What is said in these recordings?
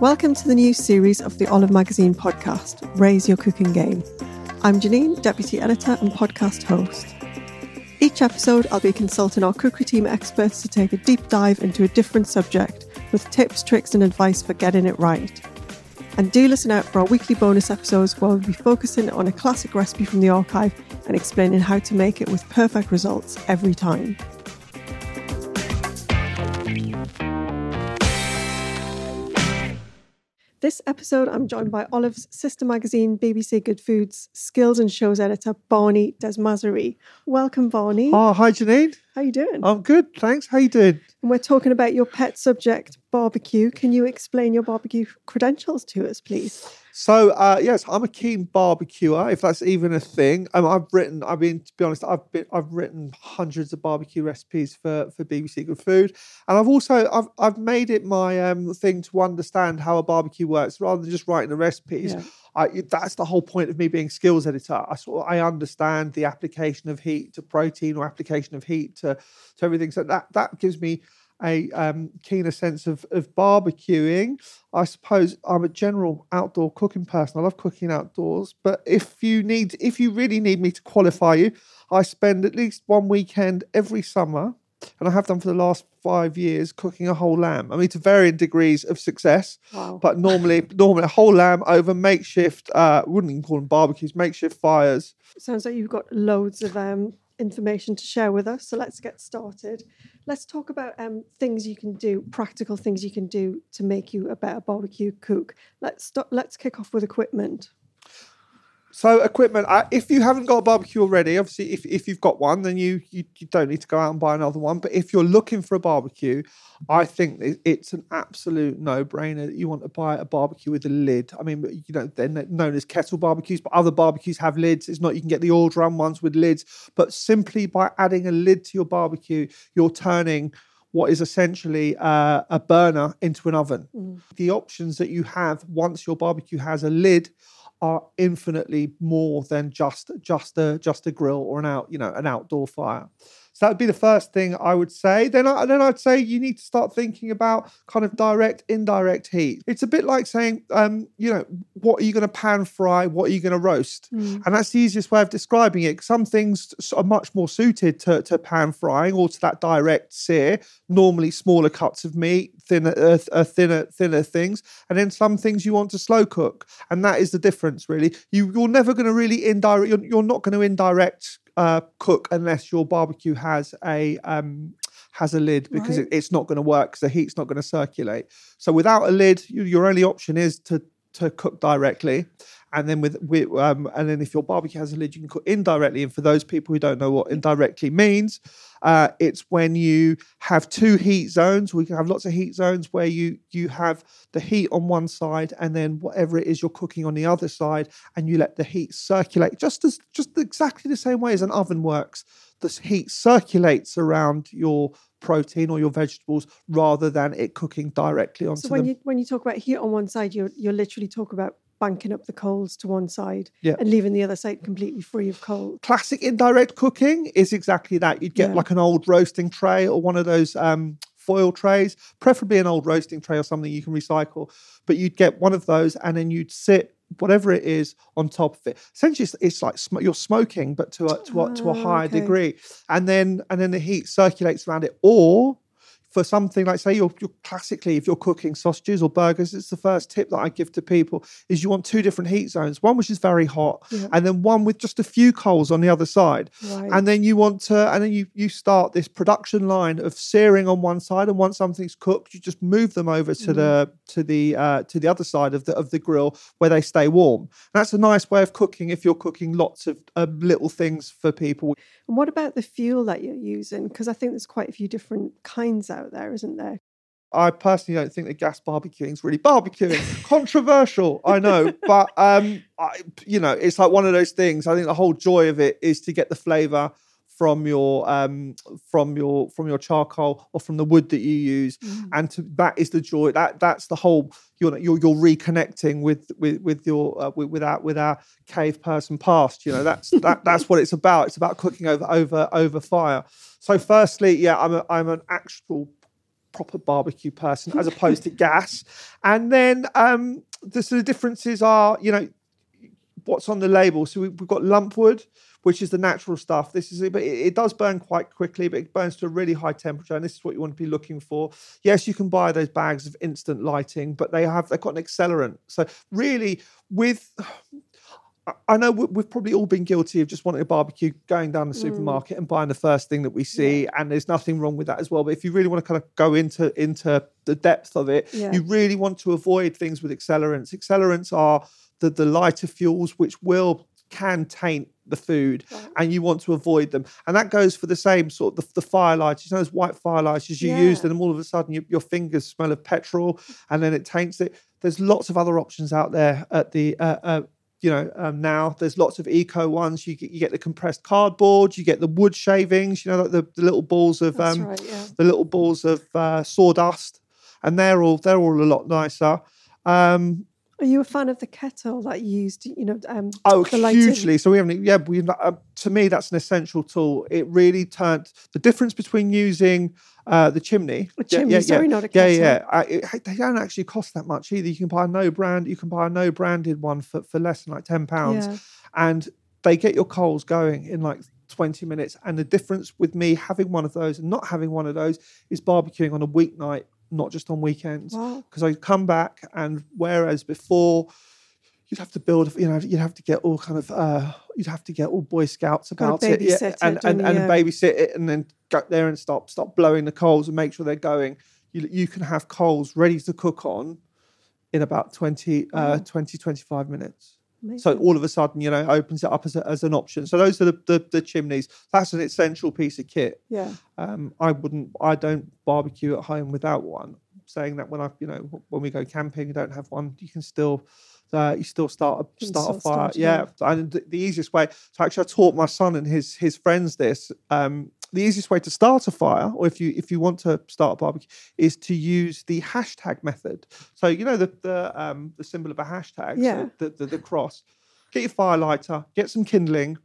Welcome to the new series of the Olive Magazine podcast, Raise Your Cooking Game. I'm Janine, Deputy Editor and podcast host. Each episode, I'll be consulting our cookery team experts to take a deep dive into a different subject with tips, tricks, and advice for getting it right. And do listen out for our weekly bonus episodes where we'll be focusing on a classic recipe from the archive and explaining how to make it with perfect results every time. This episode, I'm joined by Olive's sister magazine, BBC Good Foods, skills and shows editor, Barney Desmazery. Welcome, Barney. Oh, hi, Janine. How you doing? I'm good, thanks. How you doing? And we're talking about your pet subject, barbecue. Can you explain your barbecue credentials to us, please? So, uh, yes, I'm a keen barbecuer, if that's even a thing. Um, I've written, I mean, to be honest, I've been, I've written hundreds of barbecue recipes for, for BBC Good Food, and I've also, I've, I've made it my um, thing to understand how a barbecue works rather than just writing the recipes. Yeah. I, that's the whole point of me being skills editor. I sort of, I understand the application of heat to protein or application of heat to to everything. So that that gives me a um, keener sense of, of barbecuing. I suppose I'm a general outdoor cooking person. I love cooking outdoors. But if you need, if you really need me to qualify you, I spend at least one weekend every summer, and I have done for the last five years, cooking a whole lamb. I mean, to varying degrees of success. Wow. But normally, normally a whole lamb over makeshift. Uh, wouldn't even call them barbecues, makeshift fires. Sounds like you've got loads of um, information to share with us. So let's get started. Let's talk about um, things you can do, practical things you can do to make you a better barbecue cook. Let's let's kick off with equipment. So equipment. Uh, if you haven't got a barbecue already, obviously, if, if you've got one, then you, you you don't need to go out and buy another one. But if you're looking for a barbecue, I think it- it's an absolute no brainer that you want to buy a barbecue with a lid. I mean, you know, they're known as kettle barbecues, but other barbecues have lids. It's not you can get the oil drum ones with lids, but simply by adding a lid to your barbecue, you're turning what is essentially uh, a burner into an oven. The options that you have once your barbecue has a lid are infinitely more than just just a just a grill or an out you know an outdoor fire. So that would be the first thing I would say. Then I, then I'd say you need to start thinking about kind of direct indirect heat. It's a bit like saying um, you know what are you going to pan fry, what are you going to roast, and that's the easiest way of describing it. Some things are much more suited to, to pan frying or to that direct sear. Normally smaller cuts of meat, thinner uh, uh, thinner thinner things, and then some things you want to slow cook, and that is the difference really. You you're never going to really indirect. You're, you're not going to indirect uh, cook unless your barbecue has a um, has a lid because Right. it, it's not going to work because the heat's not going to circulate. So without a lid, you, your only option is to to cook directly, and then with, with um, and then if your barbecue has a lid, you can cook indirectly. And for those people who don't know what indirectly means, uh, it's when you have two heat zones. We can have lots of heat zones where you you have the heat on one side, and then whatever it is you're cooking on the other side, and you let the heat circulate just as just exactly the same way as an oven works. The heat circulates around your protein or your vegetables rather than it cooking directly onto So when them. you when you talk about heat on one side, you're you're literally talking about banking up the coals to one side Yeah. and leaving the other side completely free of coal. classic indirect cooking is exactly that. You'd get Yeah. like an old roasting tray or one of those um, foil trays, preferably an old roasting tray or something you can recycle. But you'd get one of those and then you'd sit whatever it is on top of it. Essentially, it's, it's like sm- you're smoking, but to a to a, to a Ah, higher okay. degree, and then and then the heat circulates around it. Or for something like say you're, you're classically if you're cooking sausages or burgers it's the first tip that i give to people is you want two different heat zones one which is very hot Yeah. and then one with just a few coals on the other side Right. and then you want to and then you you start this production line of searing on one side and once something's cooked you just move them over to the to the uh, to the other side of the of the grill where they stay warm that's a nice way of cooking if you're cooking lots of little things for people and what about the fuel that you're using? Because I think there's quite a few different kinds out there, isn't there? I personally don't think that gas barbecuing is really barbecuing. Controversial, I know, but um, I, you know, it's like one of those things. I think the whole joy of it is to get the flavour from your um, from your from your charcoal or from the wood that you use, and to, that is the joy. That that's the whole. You're you're, you're reconnecting with with with your uh, with, with our with our cave person past. You know, that's that that's what it's about. It's about cooking over over over fire. So, firstly, yeah, I'm a, I'm an actual proper barbecue person as opposed to gas. And then um, the sort of differences are, you know, what's on the label. So we, we've got lump wood, which is the natural stuff. This is, but it, it does burn quite quickly, but it burns to a really high temperature, and this is what you want to be looking for. Yes, you can buy those bags of instant lighting, but they have they've got an accelerant. So really, with I- know we- we've probably all been guilty of just wanting a barbecue, going down the supermarket and buying the first thing that we see, and there's nothing wrong with that as well. But if you really want to kind of go into into the depth of it, Yeah. you really want to avoid things with accelerants. Accelerants are the, the lighter fuels which will can taint the food Right. and you want to avoid them and that goes for the same sort of the, the firelights you know those white firelights you use Yeah. them all of a sudden your, your fingers smell of petrol and then it taints it there's lots of other options out there at the uh, uh, you know um, now there's lots of eco ones you get, you get the compressed cardboard you get the wood shavings you know like the, the little balls of um, right. Yeah. the little balls of uh, sawdust and they're all they're all a lot nicer um Are you a fan of the kettle that you used? You know, um, Oh, hugely. So we haven't. Yeah, we. Uh, to me, that's an essential tool. It really turned the difference between using uh, the chimney. A Yeah, chimney, yeah, sorry, yeah. not a Yeah, kettle. yeah. Uh, it, they don't actually cost that much either. You can buy a no brand. You can buy a no branded one for, for less than like ten pounds, Yeah. and they get your coals going in like. 20 minutes and the difference with me having one of those and not having one of those is barbecuing on a weeknight not just on weekends Wow. because I come back and whereas before you'd have to build, you know, you'd have to get all kind of, uh, you'd have to get all Boy Scouts about it, babysit it, and and, and you? babysit it, and then go there and stop stop blowing the coals and make sure they're going. You you can have coals ready to cook on in about 20, uh, Wow. 20 25 minutes. So all of a sudden, you know, opens it up as, a, as an option. So those are the, the the chimneys. That's an essential piece of kit. yeah. Um, I wouldn't. I don't barbecue at home without one. Saying that when I, you know, when we go camping, you don't have one. You can still, uh, you still start a can start a fire. start yeah, and the, the easiest way. So actually, I taught my son and his his friends this. Um, the easiest way to start a fire, or if you if you want to start a barbecue, is to use the hashtag method. So you know the the um, the symbol of a hashtag. so Yeah. the, the the cross. Get your fire lighter. Get some kindling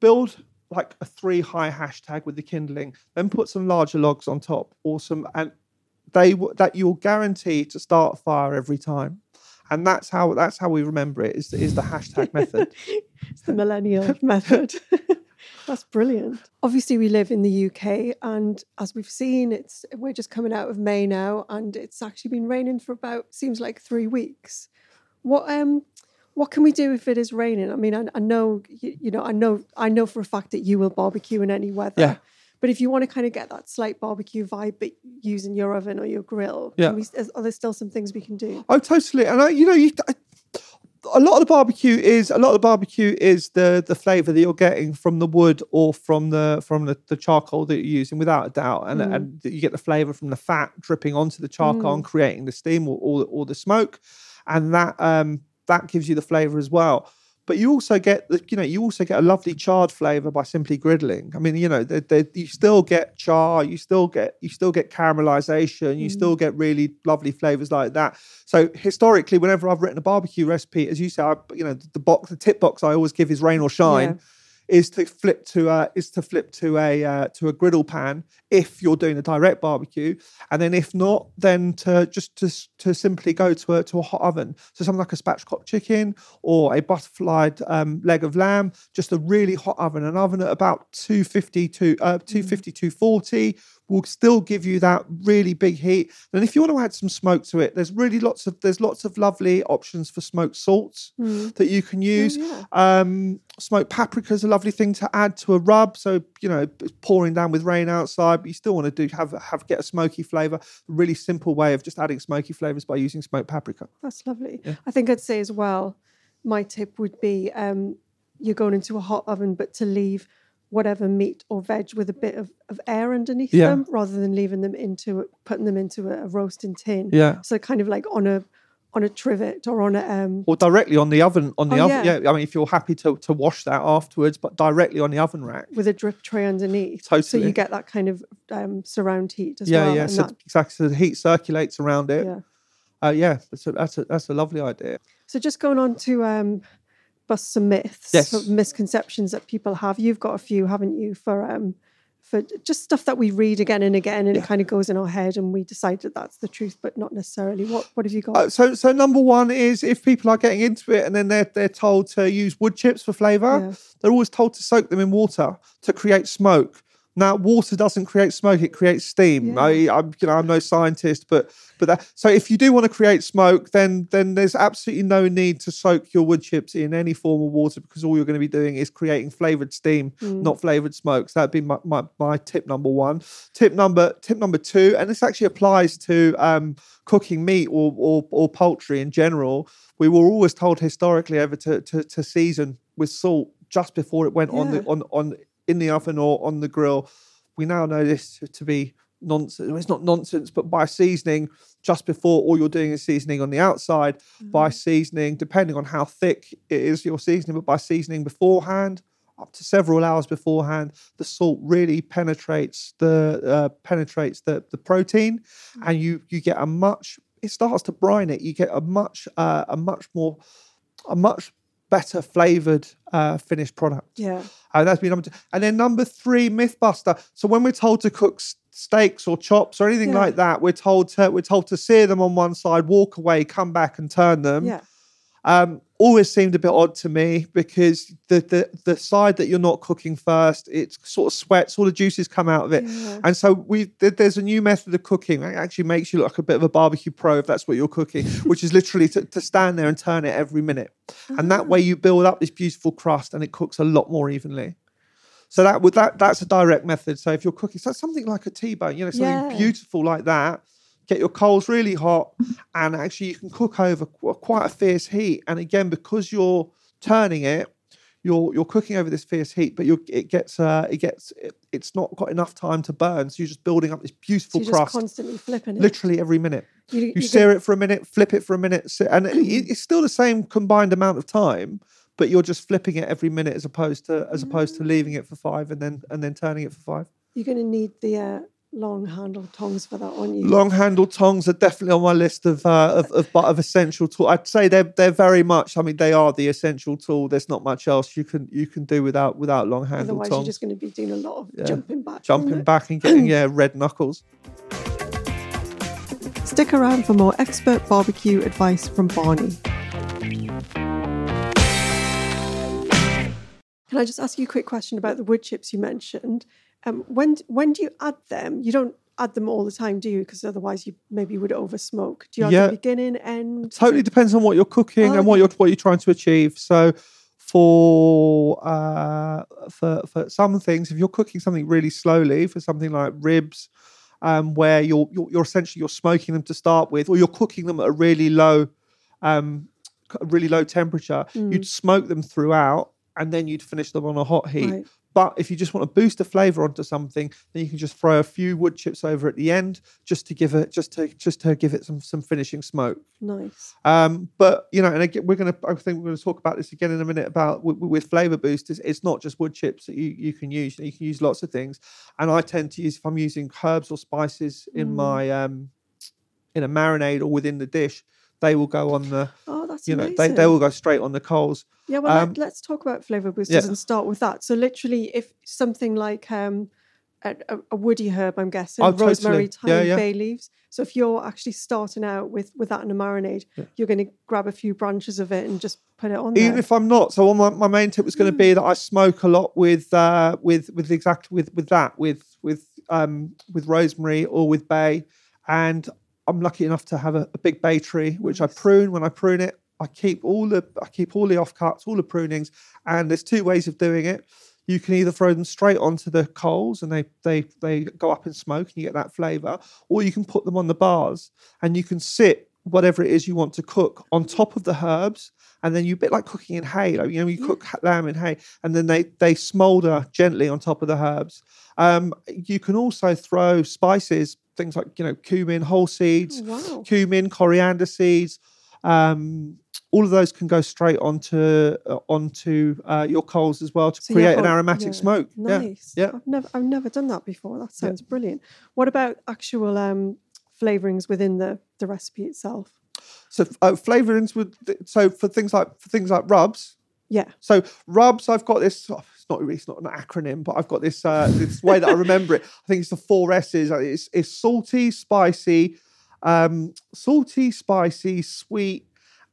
build like a three high hashtag with the kindling, then put some larger logs on top, awesome, and they that you'll guarantee to start a fire every time, and that's how that's how we remember it is is the hashtag method. It's the millennial method. That's brilliant. Obviously, we live in the UK, and as we've seen, it's we're just coming out of May now, and it's actually been raining for about seems like three weeks. What um, what can we do if it is raining? I mean, I, I know you, you know, I know, I know for a fact that you will barbecue in any weather. Yeah. But if you want to kind of get that slight barbecue vibe, but using your oven or your grill, Yeah. can we, are there still some things we can do? Oh, totally. And I, you know, you, I, a lot of the barbecue is a lot of the barbecue is the the flavor that you're getting from the wood or from the from the, the charcoal that you're using, without a doubt. And Mm. and you get the flavor from the fat dripping onto the charcoal and creating the steam or or, or the smoke, and that um that gives you the flavor as well. But you also get the, you know, you also get a lovely charred flavor by simply griddling. I mean, you know, they, they, you still get char, you still get, you still get caramelization, you still get really lovely flavors like that. So historically, whenever I've written a barbecue recipe, as you say, I, you know, the box, the tip box I always give is rain or shine. Is to flip to a is to flip to a uh, to a griddle pan if you're doing a direct barbecue, and then if not, then to just to to simply go to a to a hot oven. So something like a spatchcock chicken or a butterflied um, leg of lamb, just a really hot oven, an oven at about 250 to uh, 250 240 will still give you that really big heat. And if you want to add some smoke to it, there's really lots of there's lots of lovely options for smoked salts Mm. that you can use. yeah. Um, smoked paprika is a lovely thing to add to a rub. So you know, it's pouring down with rain outside, but you still want to do have have get a smoky flavor. Really simple way of just adding smoky flavors by using smoked paprika. That's lovely. I think I'd say as well, my tip would be um, you're going into a hot oven, but to leave whatever meat or veg with a bit of, of air underneath Yeah. them rather than leaving them into putting them into a, a roasting tin. Yeah. So kind of like on a on a trivet or on a um Or directly on the oven on the Oh, oven. yeah. Yeah. I mean, if you're happy to to wash that afterwards, but directly on the oven rack. with a drip tray underneath. totally. So you get that kind of um, surround heat as yeah, well. yeah. So that- exactly, so the heat circulates around it. yeah. Uh, yeah, that's a, that's a that's a lovely idea. So just going on to um, bust some myths, Yes. misconceptions that people have. You've got a few, haven't you, for um, for just stuff that we read again and again, and Yeah. it kind of goes in our head, and we decide that that's the truth, but not necessarily. What What have you got? Uh, so, so number one is if people are getting into it and then they're they're told to use wood chips for flavour, Yeah. they're always told to soak them in water to create smoke. Now, water doesn't create smoke; it creates steam. Yeah. I, I'm, you know, I'm no scientist, but but that, so if you do want to create smoke, then then there's absolutely no need to soak your wood chips in any form of water because all you're going to be doing is creating flavored steam, Mm. not flavored smoke. So that'd be my, my my tip number one. Tip number tip number two, and this actually applies to um, cooking meat or, or or poultry in general. We were always told historically ever to to, to season with salt just before it went on the on on in the oven or on the grill. We now know this to, be nonsense. It's not nonsense, but by seasoning just before all you're doing is seasoning on the outside, by seasoning, depending on how thick it is your seasoning, but by seasoning beforehand, up to several hours beforehand, the salt really penetrates the uh, penetrates the the protein, and you you get a much. It starts to brine it. You get a much uh, a much more a much better flavored uh, finished product. yeah, And that's been number two. And then number three, Mythbuster. So when we're told to cook steaks or chops or anything Yeah. like that, we're told to we're told to sear them on one side, walk away, come back and turn them. yeah, Um, always seemed a bit odd to me because the the the side that you're not cooking first, it sort of sweats, all the juices come out of it. yeah. And so we there- there's a new method of cooking that actually makes you look like a bit of a barbecue pro if that's what you're cooking, which is literally to, to stand there and turn it every minute. And that way you build up this beautiful crust and it cooks a lot more evenly. So that would that that's a direct method. So if you're cooking so something like a T-bone, you know, something Yeah. beautiful like that, get your coals really hot and actually you can cook over quite a fierce heat. And again, because you're turning it, you're you're cooking over this fierce heat, but it gets uh, it gets it, it's not got enough time to burn. So you're just building up this So beautiful you're just crust, constantly flipping it. literally every minute. You, You you sear it for a minute, flip it for a minute, and it, it's still the same combined amount of time, but you're just flipping it every minute as opposed to as opposed to leaving it for five and then and then turning it for five. You're going to need the uh, long handle tongs for that, aren't you? Long handle tongs are definitely on my list of uh, of, of of essential tool. I'd say they're they're very much. I mean, they are the essential tool. There's not much else you can you can do without without long handle Otherwise, tongs. you're just going to be doing a lot of Yeah. jumping back. Jumping back and getting yeah red knuckles. Stick around for more expert barbecue advice from Barney. Can I just ask you a quick question about the wood chips you mentioned? Um, when when do you add them? You don't add them all the time, do you? Because otherwise, you maybe would over smoke. Do you add Yeah. the beginning, end? totally depends on what you're cooking Oh, and what you're what you're trying to achieve. So for uh for for some things, if you're cooking something really slowly, for something like ribs, um, where you're, you're you're essentially you're smoking them to start with, or you're cooking them at a really low um really low temperature, Mm. you'd smoke them throughout and then you'd finish them on a hot heat. Right. But if you just want to boost the flavor onto something, then you can just throw a few wood chips over at the end, just to give it, just to just to give it some some finishing smoke. Nice. Um, but you know, and again, we're gonna, I think we're gonna talk about this again in a minute about with, with flavor boosters. It's not just wood chips that you you can use. You can use lots of things, and I tend to use if I'm using herbs or spices in Mm. my um in a marinade or within the dish, they will go on the Oh, that's you know they they will go straight on the coals. Yeah, well, Um, let, let's talk about flavor boosters yeah. and start with that. So, literally, if something like um, a, a, woody herb, I'm guessing, Oh, totally. rosemary, thyme, Yeah, yeah. bay leaves. So, if you're actually starting out with with that in a marinade, you're going to grab a few branches of it and just put it on there. Even if I'm not, so my, my main tip was going to be that I smoke a lot with uh, with with exactly with with that with with um, with rosemary or with bay, and I'm lucky enough to have a, a big bay tree which I prune. When I prune it, I keep all the I keep all the offcuts, all the prunings, and there's two ways of doing it. You can either throw them straight onto the coals and they they they go up in smoke and you get that flavor, or you can put them on the bars and you can sit whatever it is you want to cook on top of the herbs and then you a bit like cooking in hay like you know you cook lamb in hay and then they they smolder gently on top of the herbs um you can also throw spices things like you know cumin whole seeds Oh, wow. cumin coriander seeds um all of those can go straight onto uh, onto uh, your coals as well to So, yeah, create an oh, aromatic yeah. smoke yeah Nice. yeah. I've never I've never done that before. That sounds brilliant. What about actual um, flavorings within the the recipe itself? so uh, flavorings with so for things like for things like rubs Yeah. So rubs, I've got this. oh, not it's not an acronym, but I've got this uh, this way that I remember it. I think it's the four S's. It's, it's salty, spicy, um, salty, spicy, sweet,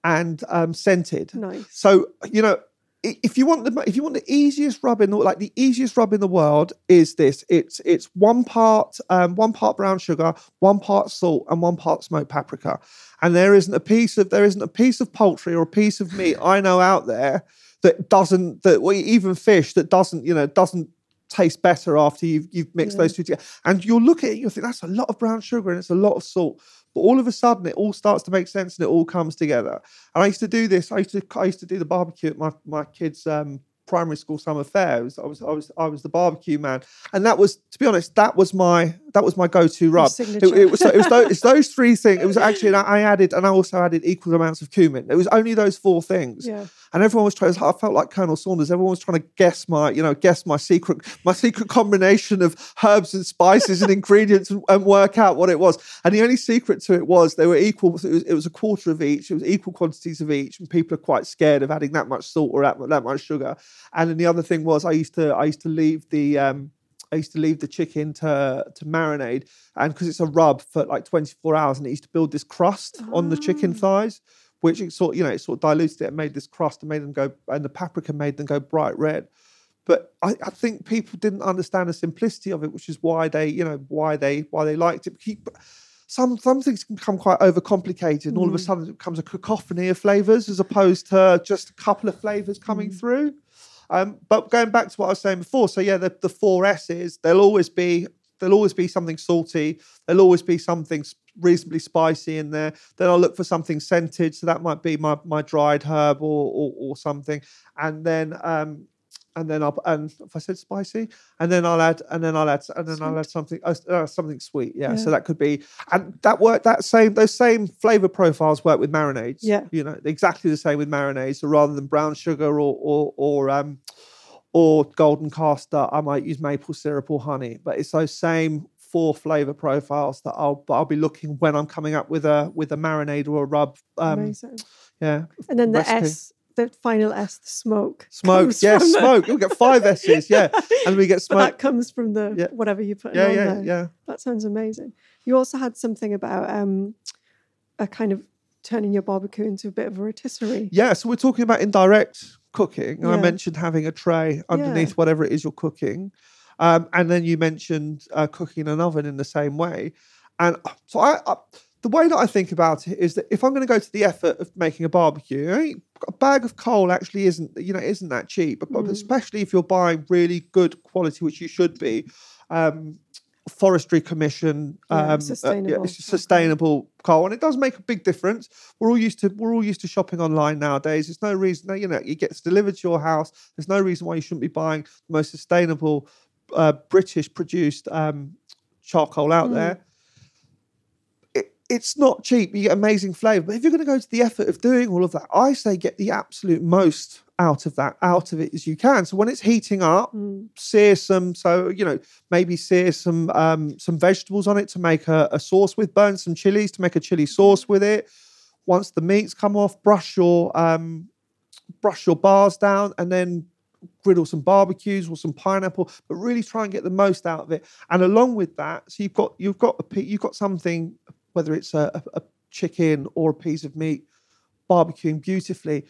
and um, scented. Nice. So you know, if you want the if you want the easiest rub in the like the easiest rub in the world is this. It's it's one part um, one part brown sugar, one part salt, and one part smoked paprika. And there isn't a piece of there isn't a piece of poultry or a piece of meat I know out there that doesn't that well, even fish that doesn't you know doesn't taste better after you've you've mixed Yeah. those two together. And you'll look at it, you'll think that's a lot of brown sugar and it's a lot of salt. But all of a sudden, it all starts to make sense and it all comes together. And I used to do this. I used to I used to do the barbecue at my my kids' um, primary school summer fair. Was, I was I was I was the barbecue man, and that was to be honest, that was my that was my go to rub. It, it was it was those, it's those three things. It was actually and I added and I also added equal amounts of cumin. It was only those four things. Yeah. And everyone was trying. I felt like Colonel Sanders. Everyone was trying to guess my, you know, guess my secret, my secret combination of herbs and spices and ingredients, and, and work out what it was. And the only secret to it was they were equal. It was, it was a quarter of each. It was equal quantities of each, and people are quite scared of adding that much salt or that much sugar. And then the other thing was I used to, I used to leave the. Um, I used to leave the chicken to to marinade, and because it's a rub for like 24 hours, and it used to build this crust on the chicken Ah. thighs, which it sort you know it sort of diluted it and made this crust and made them go, and the paprika made them go bright red. But I, I think people didn't understand the simplicity of it, which is why they you know why they why they liked it. Keep- Some some things can become quite overcomplicated, and all of a Mm. sudden it becomes a cacophony of flavors as opposed to just a couple of flavors coming Mm. through. Um, but going back to what I was saying before, so yeah, the, the four S's, there'll always be there'll always be something salty, there'll always be something reasonably spicy in there. Then I'll look for something scented, so that might be my my dried herb or or, or something, and then um, and then I'll and if I said spicy, and then I'll add and then I'll add and then I'll add something uh, uh, something sweet. Yeah, so that could be and that work that same those same flavor profiles work with marinades. Yeah. you know exactly the same with marinades. So rather than brown sugar or or or um or golden caster, I might use maple syrup or honey. But it's those same four flavor profiles that I'll I'll be looking when I'm coming up with a with a marinade or a rub. Um, Amazing. yeah, And then the recipe. S, the final S, the smoke. smoke. Yeah, the- smoke. You'll get five S's. Yeah, and we get But smoke. that comes from the Yeah. whatever you put Yeah, on yeah, there. yeah. That sounds amazing. You also had something about um, a kind of turning your barbecue into a bit of a rotisserie. Yeah, so we're talking about indirect cooking. And I mentioned having a tray underneath Yeah. whatever it is you're cooking. Um, and then you mentioned uh, cooking in an oven in the same way. And uh, so I, I, the way that I think about it is that if I'm going to go to the effort of making a barbecue, a bag of coal actually isn't, you know, isn't that cheap. But, Mm. especially if you're buying really good quality, which you should be. Um, forestry commission Yeah, um uh, yeah, sustainable. sustainable coal and it does make a big difference we're all used to we're all used to shopping online nowadays there's no reason you know it gets delivered to your house there's no reason why you shouldn't be buying the most sustainable uh, british produced um, charcoal out Mm. there it's not cheap you get amazing flavor but if you're going to go to the effort of doing all of that i say get the absolute most out of that out of it as you can. So when it's heating up Mm. sear some so you know maybe sear some um some vegetables on it to make a, a sauce with burn some chilies to make a chili sauce with it. Once the meats come off brush your um brush your bars down and then griddle some barbecues or some pineapple but really try and get the most out of it. And along with that so you've got you've got a you've got something whether it's a, a, chicken or a piece of meat barbecuing beautifully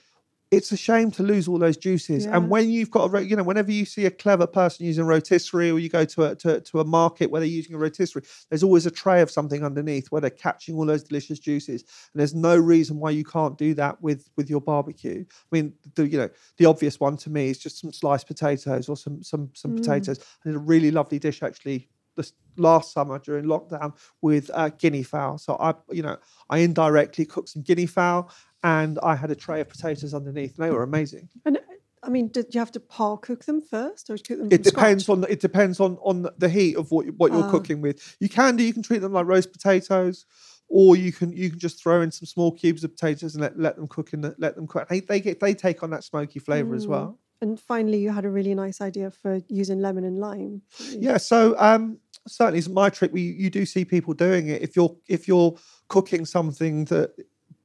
it's a shame to lose all those juices. Yeah. And when you've got a, you know, whenever you see a clever person using rotisserie or you go to a, to, to a market where they're using a rotisserie, there's always a tray of something underneath where they're catching all those delicious juices. And there's no reason why you can't do that with, with your barbecue. I mean, the, you know, the obvious one to me is just some sliced potatoes or some, some, some Mm. potatoes. I did a really lovely dish actually this last summer during lockdown with uh, guinea fowl. So I, you know, I indirectly cooked some guinea fowl and I had a tray of potatoes underneath. And they were amazing. And I mean, did you have to par cook them first, or cook them? It depends scratch? on the, it depends on on the heat of what what you're Ah. cooking with. You can do you can treat them like roast potatoes, or you can you can just throw in some small cubes of potatoes and let, let them cook in the, let them cook. They they get they take on that smoky flavor as Mm. well. And finally, you had a really nice idea for using lemon and lime. Yeah, so um, certainly it's my trick. We you do see people doing it. If you're if you're cooking something that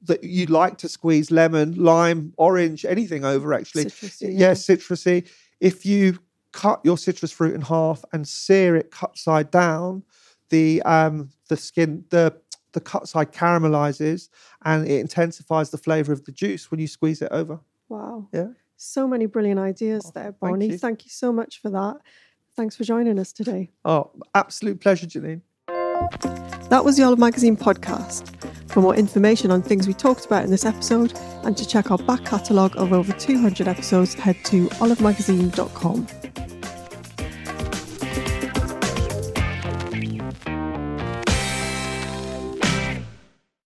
that you like to squeeze lemon, lime, orange, anything over actually. Citrusy, yeah, citrusy. If you cut your citrus fruit in half and sear it cut side down, the um, the skin the the cut side caramelizes and it intensifies the flavor of the juice when you squeeze it over. Wow. Yeah. So many brilliant ideas Oh, there, thank you. Thank you so much for that. Thanks for joining us today. Oh, absolute pleasure, Janine. That was the Olive Magazine podcast. For more information on things we talked about in this episode and to check our back catalogue of over 200 episodes, head to olivemagazine.com.